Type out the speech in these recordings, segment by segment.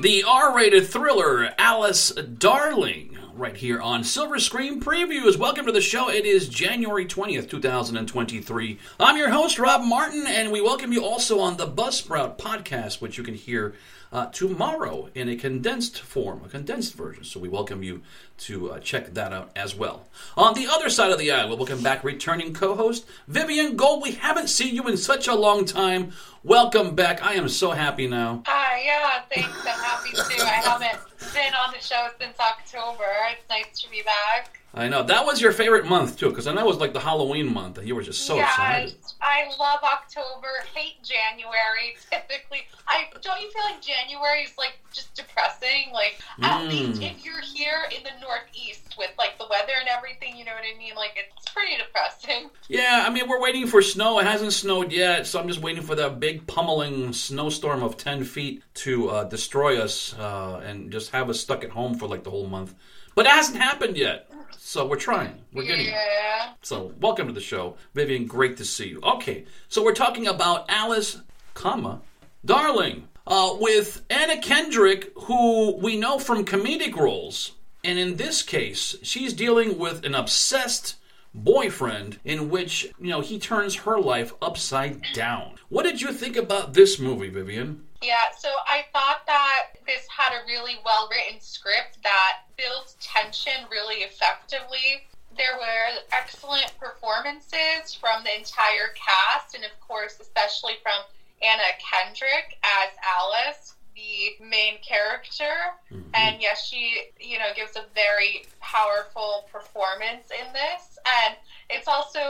The R rated thriller Alice Darling, right here on Silver Screen Previews. Welcome to the show. It is January 20th, 2023. I'm your host, Rob Martin, and we welcome you also on the Buzzsprout podcast, which you can hear uh, tomorrow in a condensed form, a condensed version. So we welcome you to uh, check that out as well. On the other side of the aisle, we welcome back returning co host Vivienne Golde. We haven't seen you in such a long time. Welcome back. I am so happy now. Hi, yeah, thanks. I'm happy too. I haven't been on the show since October. It's nice to be back. I know that was your favorite month too, because I know it was like the Halloween month, and you were just so yes, excited. I love October. Hate January. Typically, I don't you feel like January is like just depressing. Like at Mm. least if you're here in the Northeast with like the weather and everything, you know what I mean. Like it's pretty depressing. Yeah, I mean we're waiting for snow. It hasn't snowed yet, so I'm just waiting for that big pummeling snowstorm of ten feet to uh, destroy us uh, and just have us stuck at home for like the whole month. But it hasn't happened yet, so we're trying. We're getting. it. Yeah. So, welcome to the show, Vivienne. Great to see you. Okay, so we're talking about Alice, comma, Darling, uh, with Anna Kendrick, who we know from comedic roles, and in this case, she's dealing with an obsessed boyfriend in which you know he turns her life upside down. What did you think about this movie, Vivienne? Yeah, so I thought that this had a really well written script that built tension really effectively. There were excellent performances from the entire cast, and of course, especially from Anna Kendrick as Alice, the main character. Mm-hmm. And yes, she, you know, gives a very powerful performance in this. And it's also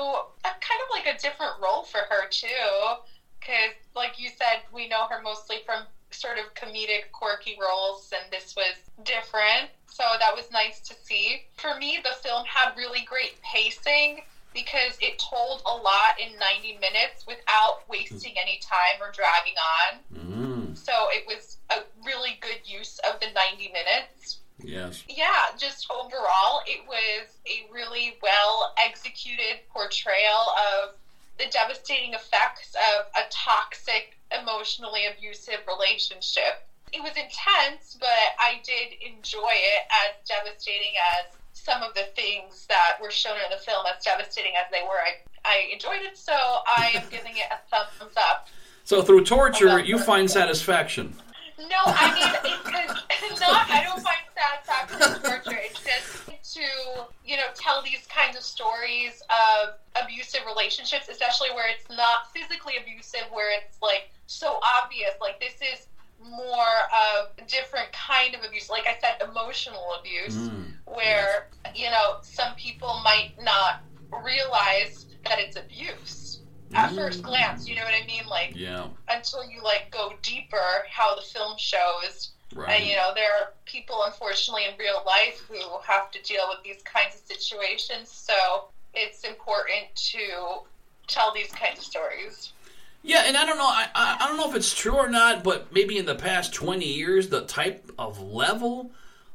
a kind of like a different role for her, too because like you said we know her mostly from sort of comedic quirky roles and this was different. So that was nice to see. For me the film had really great pacing because it told a lot in 90 minutes without wasting any time or dragging on. Mm, so it was a really good use of the 90 minutes. Yes. yeah, just overall, it was a really well executed portrayal of the devastating effects of a toxic, emotionally abusive relationship. It was intense, but I did enjoy it as devastating as some of the things that were shown in the film, as devastating as they were. I, I enjoyed it, so I am giving it a thumbs up. So through torture, you find satisfaction. No, I mean, it's not. I don't find satisfaction in torture. It's just to you know tell these kinds of stories of abusive relationships, especially where it's not physically abusive, where it's like so obvious. Like this is more of a different kind of abuse. Like I said, emotional abuse, Mm, where you know some people might not realize that it's abuse at Mm. first glance. You know what I mean? Like Yeah, until you like go deeper how the film shows right. and you know there are people unfortunately in real life who have to deal with these kinds of situations so it's important to tell these kinds of stories Yeah, and I don't know. I, I I don't know if it's true or not, but maybe in the past twenty years, the type of level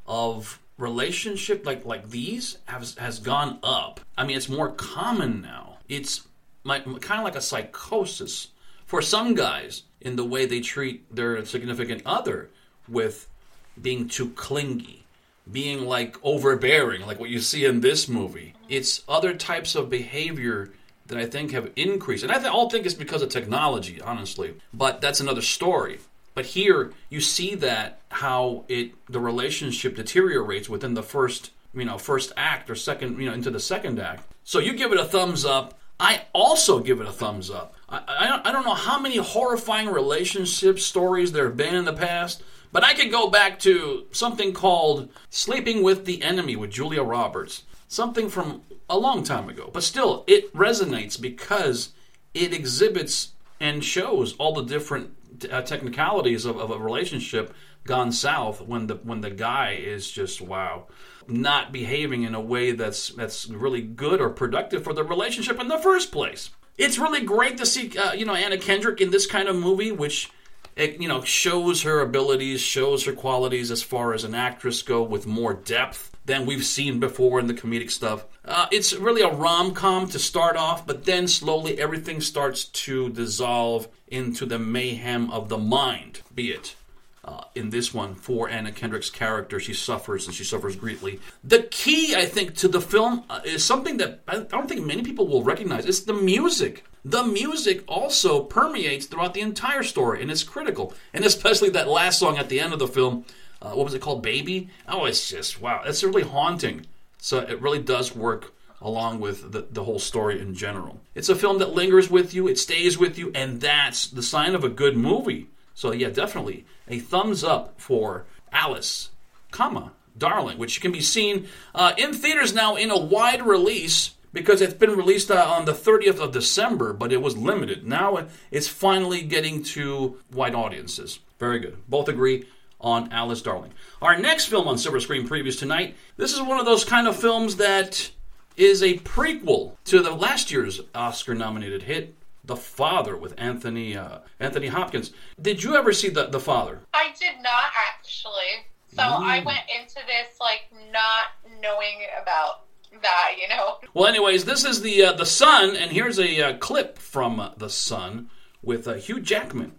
of relationship like like these has has gone up. I mean, it's more common now. It's like kind of like a psychosis for some guys in the way they treat their significant other with being too clingy, being like overbearing, like what you see in this movie. It's other types of behavior that I think have increased. And I th- all think it's because of technology, honestly. But that's another story. But here you see that how it the relationship deteriorates within the first you know first act or second you know into the second act. So you give it a thumbs up. I also give it a thumbs up. I, I, I don't know how many horrifying relationship stories there have been in the past, but I could go back to something called Sleeping with the Enemy with Julia Roberts. Something from a long time ago. But still, it resonates because it exhibits and shows all the different uh, technicalities of, of a relationship gone south when the when the guy is just wow not behaving in a way that's that's really good or productive for the relationship in the first place. It's really great to see uh, you know Anna Kendrick in this kind of movie, which it, you know shows her abilities, shows her qualities as far as an actress go with more depth than we've seen before in the comedic stuff. Uh, it's really a rom com to start off, but then slowly everything starts to dissolve into the mayhem of the mind, be it uh, in this one for Anna Kendrick's character. She suffers and she suffers greatly. The key, I think, to the film uh, is something that I don't think many people will recognize. It's the music. The music also permeates throughout the entire story, and it's critical. And especially that last song at the end of the film. Uh, what was it called? Baby. Oh, it's just wow. It's really haunting. So it really does work along with the, the whole story in general. It's a film that lingers with you, it stays with you, and that's the sign of a good movie. So yeah, definitely a thumbs up for Alice, comma, Darling, which can be seen uh, in theaters now in a wide release because it's been released uh, on the 30th of December, but it was limited. Now it's finally getting to wide audiences. Very good. Both agree on Alice Darling. Our next film on Silver Screen Previews tonight, this is one of those kind of films that is a prequel to the last year's Oscar nominated hit, The Father with Anthony uh, Anthony Hopkins. Did you ever see The, the Father? I did not actually. So I went into this like not knowing about that, you know. Well, anyways, this is the uh, the Son, and here's a uh, clip from uh, the Son with uh, Hugh Jackman.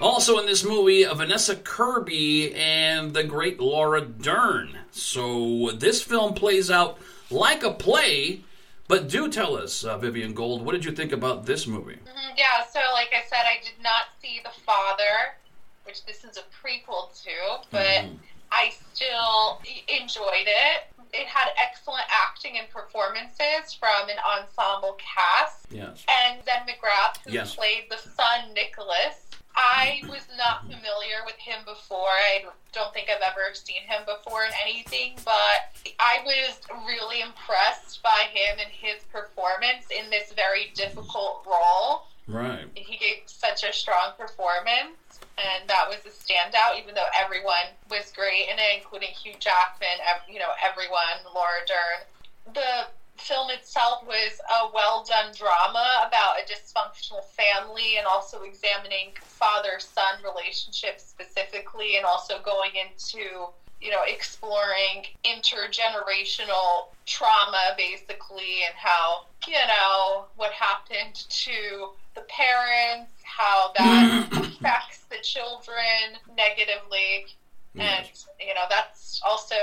Also in this movie, uh, Vanessa Kirby and the great Laura Dern. So this film plays out like a play. But do tell us, uh, Vivienne Golde, what did you think about this movie? Mhm, Yeah, so like I said, I did not see The Father, which this is a prequel to, but I still enjoyed it. It had excellent acting and performances from an ensemble cast. Yes. And Zen McGrath, who Yes. played the son Nicholas. I was not familiar with him before. I don't think I've ever seen him before in anything, but I was really impressed by him and his performance in this very difficult role. Right. He gave such a strong performance, and that was a standout, even though everyone was great in it, including Hugh Jackman, you know, everyone, Laura Dern. The film itself was a well done drama about a dysfunctional family and also examining father son relationships specifically, and also going into you know, exploring intergenerational trauma basically and how, you know, what happened to the parents, how that affects the children negatively. And, you know, that's also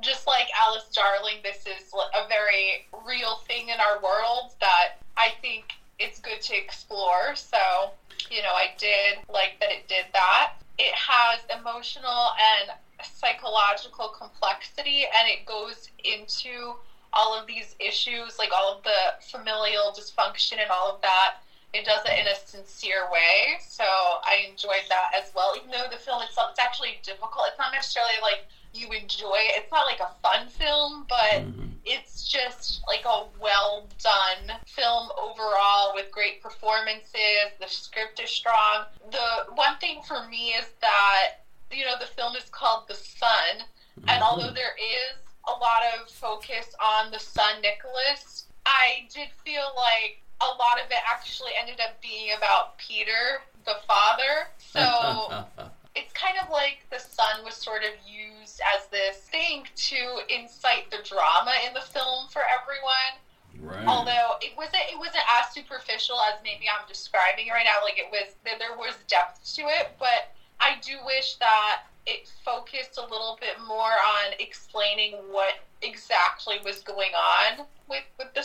just like Alice Darling, this is a very real thing in our world that I think it's good to explore. So, you know, I did like that it did that. It has emotional and psychological complexity and it goes into all of these issues, like all of the familial dysfunction and all of that. It does it in a sincere way. So I enjoyed that as well. Even though the film itself, it's actually difficult. It's not necessarily like you enjoy it. It's not like a fun film, but mm-hmm. it's just like a well done film overall with great performances. The script is strong. The one thing for me is that, you know, the film is called The Son, and mm-hmm. although there is a lot of focus on the son, Nicholas, I did feel like a lot of it actually ended up being about Peter, the father. So it's kind of like the son was sort of used as this thing to incite the drama in the film for everyone. right. Although it wasn't, it wasn't as superficial as maybe I'm describing it right now. Like it was, there there was depth to it, but I do wish that it focused a little bit more on explaining what exactly was going on with with the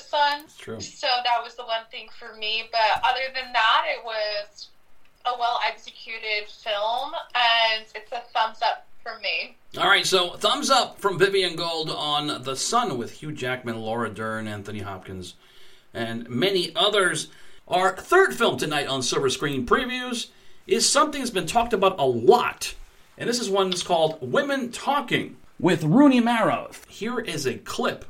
true. So that was the one thing for me. But other than that, it was a well executed film, and it's a thumbs up for me. All right, so thumbs up from Vivienne Golde on The Son with Hugh Jackman, Laura Dern, Anthony Hopkins, and many others. Our third film tonight on Silver Screen Previews is something that's been talked about a lot, and this is one that's called Women Talking with Rooney Mara. Here is a clip.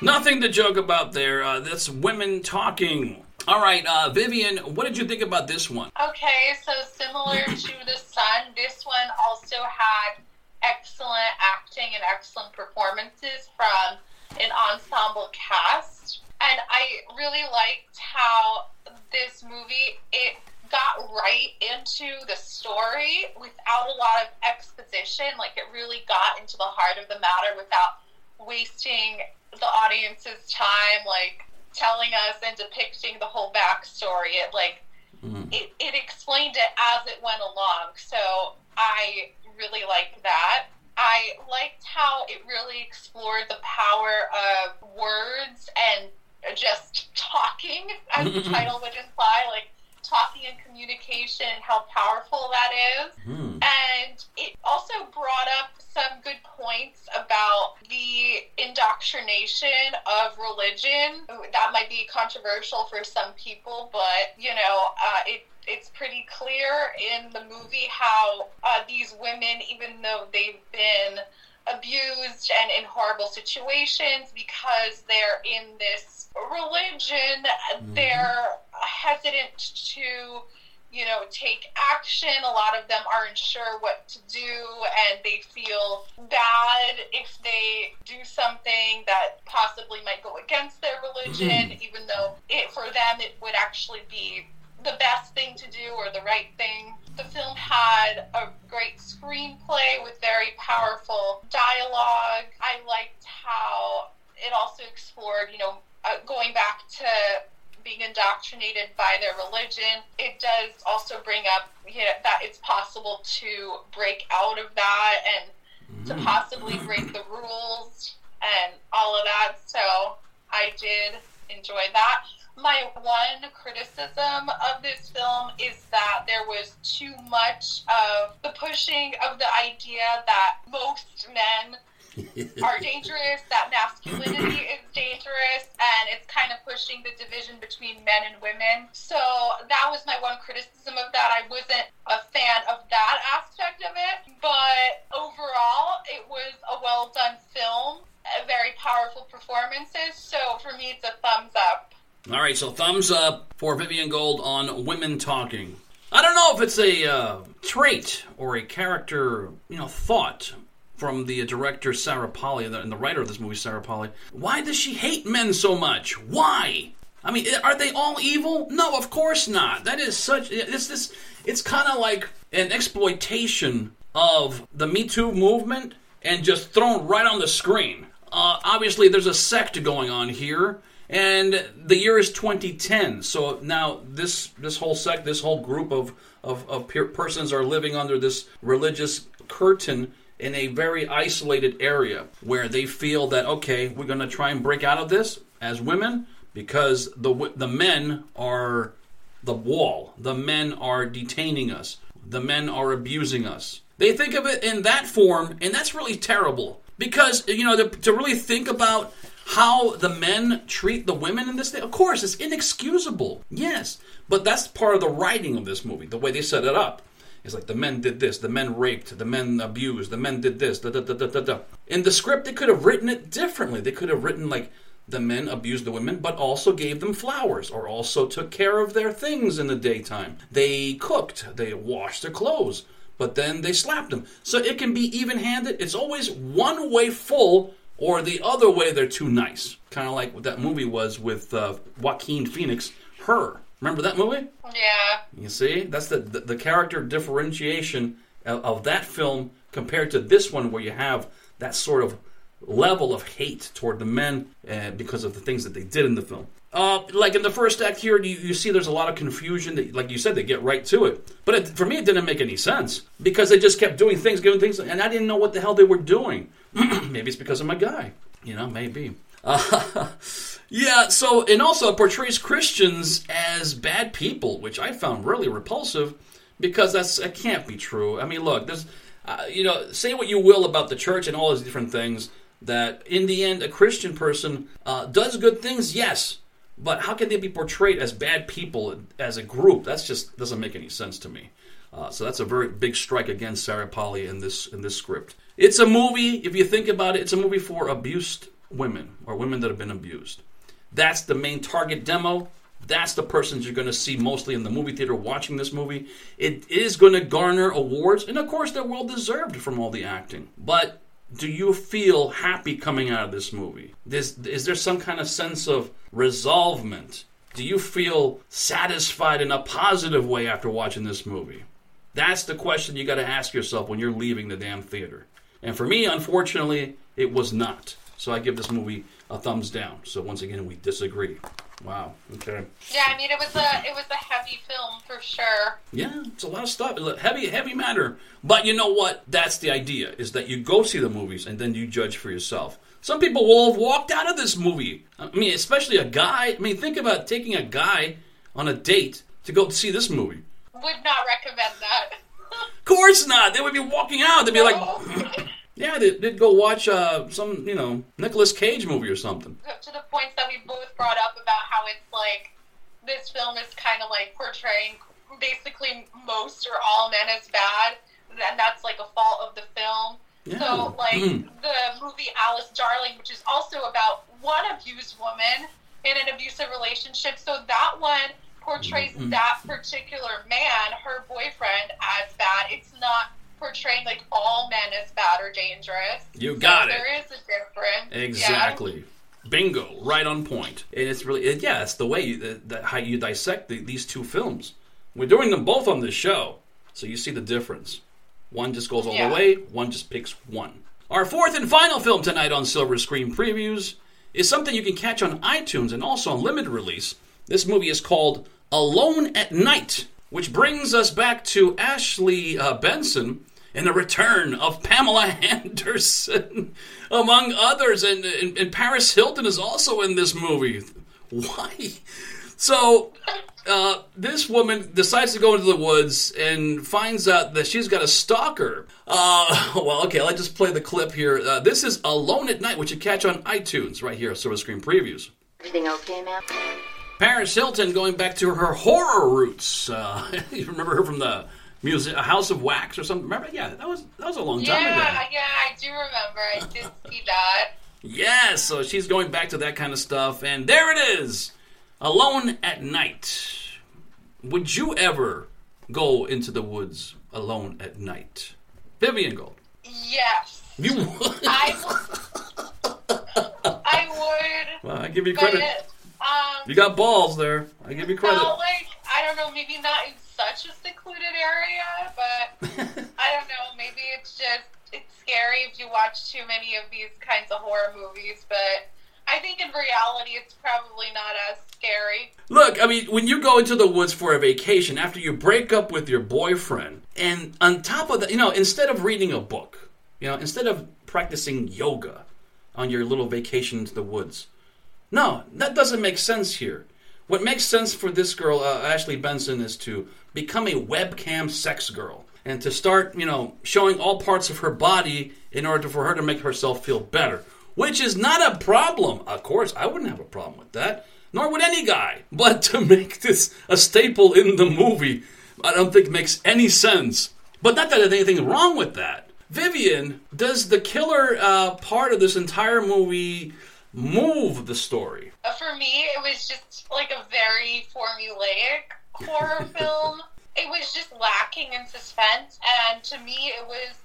Nothing to joke about there. Uh, that's Women Talking. All right, uh, Vivienne, what did you think about this one? Okay, so similar to The Son, this one also had excellent acting and excellent performances from an ensemble cast. And I really liked how this movie it got right into the story without a lot of exposition. Like it really got into the heart of the matter without wasting the audience's time like telling us and depicting the whole backstory. It like mm. it, it explained it as it went along. So I really liked that. I liked how it really explored the power of words and just talking, as the title would imply, like talking and communication, how powerful that is. Mm. And it also brought up some good points about the indoctrination of religion. That might be controversial for some people, but you know, uh, it it's pretty clear in the movie how uh, these women, even though they've been abused and in horrible situations because they're in this religion, mm-hmm. they're hesitant to you know, take action. A lot of them aren't sure what to do and they feel bad if they do something that possibly might go against their religion, mm-hmm. even though it, for them it would actually be the best thing to do or the right thing. The film had a great screenplay with very powerful dialogue. I liked how it also explored, you know, uh, going back to being indoctrinated by their religion. It does also bring up you know, that it's possible to break out of that and mm. to possibly break the rules and all of that. So I did enjoy that my one criticism of this film is that there was too much of the pushing of the idea that most men are dangerous, that masculinity is dangerous, and it's kind of pushing the division between men and women. So that was my one criticism of that. I wasn't a fan of that aspect of it, but overall, it was a well done film, very powerful performances. So for me, it's a thumbs up. All right, so thumbs up for Vivienne Golde on women talking. I don't know if it's a uh, trait or a character, you know, thought from the director Sarah Polley and the, writer of this movie, Sarah Polley. Why does she hate men so much? Why? I mean, are they all evil? No, of course not. That is such. It's this. It's kind of like an exploitation of the Me Too movement and just thrown right on the screen. Uh, obviously, there's a sect going on here and the year is 2010. So now this this whole sect, this whole group of of, of persons are living under this religious curtain in a very isolated area where they feel that okay, we're going to try and break out of this as women because the the men are the wall. The men are detaining us. The men are abusing us. They think of it in that form, and that's really terrible because you know to, to really think about how the men treat the women in this thing, of course, it's inexcusable. Yes. But that's part of the writing of this movie, the way they set it up. It's like the men did this, the men raped, the men abused, the men did this, da da da da da da. In the script, they could have written it differently. They could have written like the men abused the women, but also gave them flowers, or also took care of their things in the daytime. They cooked, they washed their clothes, but then they slapped them. So it can be even handed. It's always one way full or the other way, they're too nice. Kind of like what that movie was with uh, Joaquin Phoenix, Her. Remember that movie? Yeah. You see, that's the the, the character differentiation of, of, that film compared to this one, where you have that sort of level of hate toward the men uh, because of the things that they did in the film. Uh, like in the first act here, you, you see there's a lot of confusion. That, like you said, they get right to it. But it, for me, it didn't make any sense because they just kept doing things, doing things, and I didn't know what the hell they were doing. maybe it's because of my guy. You know, maybe. Yeah, so, and also it portrays Christians as bad people, which I found really repulsive because that's that can't be true. I mean, look, there's, uh, you know, say what you will about the church and all these different things, that in the end, a Christian person uh, does good things, yes, but how can they be portrayed as bad people as a group? That's just doesn't make any sense to me. Uh, so that's a very big strike against Sarah Polley in this in this script. It's a movie. If you think about it, it's a movie for abused women or women that have been abused. That's the main target demo. That's the persons you're going to see mostly in the movie theater watching this movie. It is going to garner awards, and of course, they're well deserved from all the acting. But do you feel happy coming out of this movie? Is, is there some kind of sense of resolvement? Do you feel satisfied in a positive way after watching this movie? That's the question you got to ask yourself when you're leaving the damn theater. And for me, unfortunately, it was not. So I give this movie a thumbs down. So once again, we disagree. Wow. Okay. Yeah, I mean it was a it was a heavy film for sure. Yeah, it's a lot of stuff. It's a Heavy, heavy matter. But you know what? That's the idea: is that you go see the movies and then you judge for yourself. Some people will have walked out of this movie. I mean, especially a guy. I mean, think about taking a guy on a date to go see this movie. Would not recommend that. Of course not. They would be walking out. They'd be like, yeah, they'd, go watch uh, some, you know, Nicolas Cage movie or something. to the points that we both brought up about how it's like this film is kind of like portraying basically most or all men as bad, and that's like a fault of the film. Yeah. So, like Mm. the movie Alice Darling, which is also about one abused woman in an abusive relationship. So that one portrays Mhm. that particular man, her boyfriend, as bad. It's not portraying like all men as bad or dangerous. You So got it. There is a difference. Yeah. Exactly. Bingo. Right on point. And it's really, it, yeah, it's the way you, how you dissect the, these two films. We're doing them both on this show, so you see the difference. One just goes all Yeah. the way. One just picks one. Our fourth and final film tonight on Silver Screen Previews is something you can catch on iTunes and also on limited release. This movie is called Alone at Night, which brings us back to Ashley uh, Benson and the return of Pamela Anderson, among others. And, and, and Paris Hilton is also in this movie. Why? So, uh, this woman decides to go into the woods and finds out that she's got a stalker. Uh, well, okay, let's just play the clip here. Uh, this is Alone at Night, which you catch on iTunes right here at Silver Screen Previews. Everything okay, ma'am? Paris Hilton going back to her horror roots. Uh, you remember her from the music a House of Wax or something? Remember? Yeah, that was that was a long time ago. Yeah, yeah, I do remember. I did see that. Yes, so she's going back to that kind of stuff, and there it is, alone at night. Would you ever go into the woods alone at night, Vivienne Golde? Yes, You would. I, I would. well, I give you credit. um, You got balls there. I give you credit. felt like I don't know, maybe not in such a secluded area, but I don't know. Maybe it's just it's scary if you watch too many of these kinds of horror movies. But I think in reality, it's probably not as scary. Look, I mean, when you go into the woods for a vacation after you break up with your boyfriend, and on top of that, you know, instead of reading a book, you know, instead of practicing yoga on your little vacation into the woods, no, that doesn't make sense here. What makes sense for this girl, uh, Ashley Benson, is to become a webcam sex girl and to start, you know, showing all parts of her body in order for her to make herself feel better, which is not a problem. Of course, I wouldn't have a problem with that, nor would any guy. But to make this a staple in the movie, I don't think makes any sense. But not that there's anything wrong with that. Vivienne, does the killer uh, part of this entire movie move the story? Uh, For me, it was just like a very formulaic horror film. It was just lacking in suspense, and to me, it was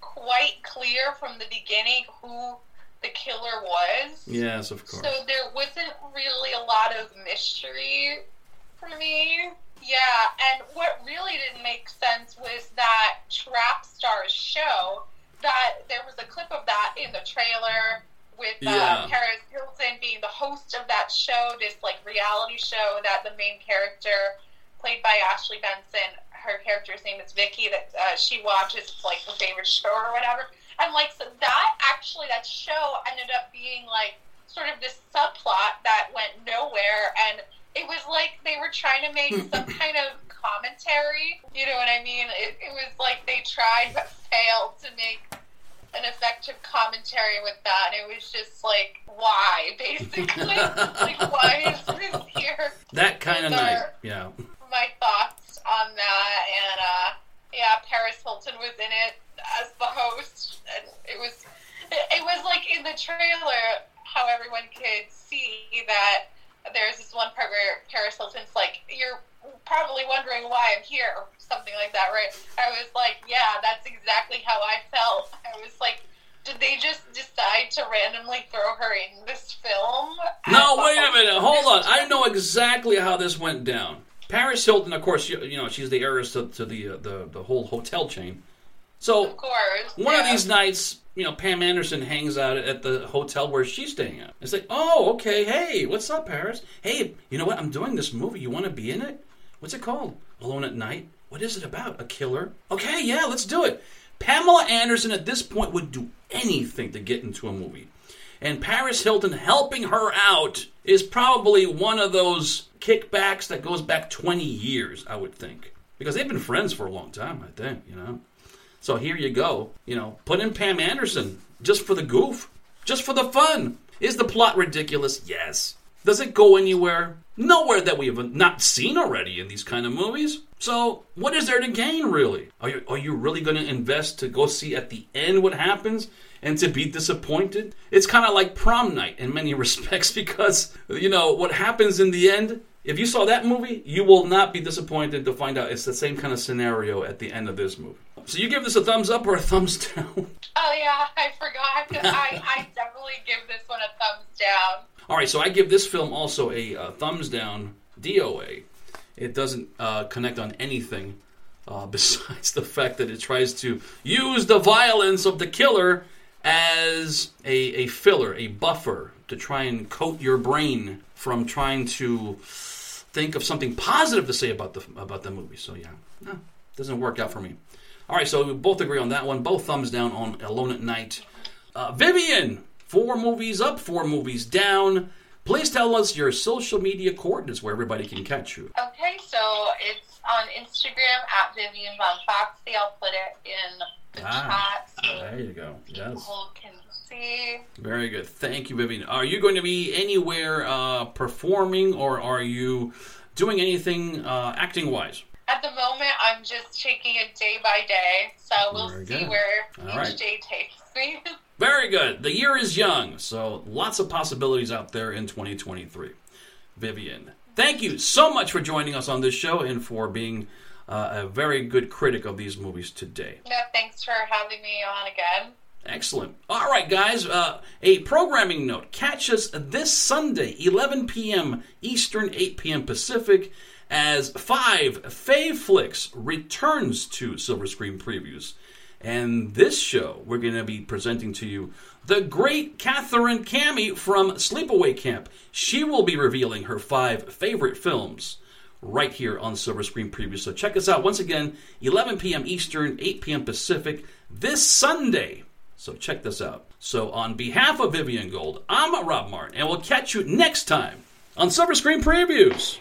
quite clear from the beginning who the killer was. Yes, of course. So there wasn't really a lot of mystery for me. Yeah, and what really didn't make sense was that Trap Stars show that there was a clip of that in the trailer with uh, Yeah. Paris Hilton being the host of that show, this like reality show that the main character, played by Ashley Benson, her character's name is Vicky, that uh, she watches it's like her favorite show or whatever. And like so that actually that show ended up being like sort of this subplot that went nowhere and it was like they were trying to make some kind of commentary. You know what I mean? It, it was like they tried but failed to make an effective commentary with that. And it was just like, why, basically? like, why is this here? that kind of night. Yeah. My thoughts on that. And, uh, yeah, Paris Hilton was in it as the host. And it was, it, was like in the trailer how everyone could see that there's this one part where Paris Hilton's like, you're probably wondering why I'm here, or something like that, right? I was like, yeah, that's exactly how I felt. I was like, did they just decide to randomly throw her in this film? No, wait a minute. Hold on. I know exactly how this went down. Paris Hilton, of course, you, you know she's the heiress to, to the, uh, the the whole hotel chain. So Of course. one of these nights, you know, Pam Anderson hangs out at the hotel where she's staying at. It's like, oh, okay, hey, what's up, Paris? Hey, you know what? I'm doing this movie. You want to be in it? What's it called? Alone at Night? What is it about? A killer? Okay, yeah, let's do it. Pamela Anderson at this point would do anything to get into a movie. And Paris Hilton helping her out is probably one of those kickbacks that goes back 20 years, I would think. Because they've been friends for a long time, I think, you know. So here you go. You know, put in Pam Anderson just for the goof, just for the fun. Is the plot ridiculous? Yes. Does it go anywhere? Nowhere that we have not seen already in these kind of movies. So, what is there to gain, really? Are you, are you really going to invest to go see at the end what happens and to be disappointed? It's kind of like prom night in many respects because, you know, what happens in the end, if you saw that movie, you will not be disappointed to find out it's the same kind of scenario at the end of this movie. So, you give this a thumbs up or a thumbs down? Oh, yeah, I forgot. I, I definitely give this one a thumbs down. All right, so I give this film also a, a thumbs down DOA. It doesn't uh, connect on anything uh, besides the fact that it tries to use the violence of the killer as a, a filler, a buffer to try and coat your brain from trying to think of something positive to say about the about the movie. So yeah, no, doesn't work out for me. All right, so we both agree on that one. Both thumbs down on Alone at Night. Uh, Vivienne, four movies up, four movies down. Please tell us your social media coordinates where everybody can catch you. Okay, so it's on Instagram at Vivienne Von Foxy. I'll put it in the Ah, chat so There you go. Yes. people can see. Very good. Thank you, Vivienne. Are you going to be anywhere uh, performing or are you doing anything uh, acting wise? At the moment, I'm just taking it day by day, so we'll Very see good. where All each right. day takes me. Very good. The year is young, so lots of possibilities out there in 2023. Vivienne, thank you so much for joining us on this show and for being uh, a very good critic of these movies today. no, thanks for having me on again. Excellent. All right, guys. Uh, a programming note. Catch us this Sunday, 11 p.m. Eastern, 8 p.m. Pacific, as Five Fave Flicks returns to Silver Screen Previews. And this show, we're going to be presenting to you the great Katherine Kamhi from Sleepaway Camp. She will be revealing her five favorite films right here on Silver Screen Preview. So check us out once again, 11 p.m. Eastern, 8 p.m. Pacific, this Sunday. So check this out. So on behalf of Vivienne Golde, I'm Rob Martin, and we'll catch you next time on Silver Screen Previews.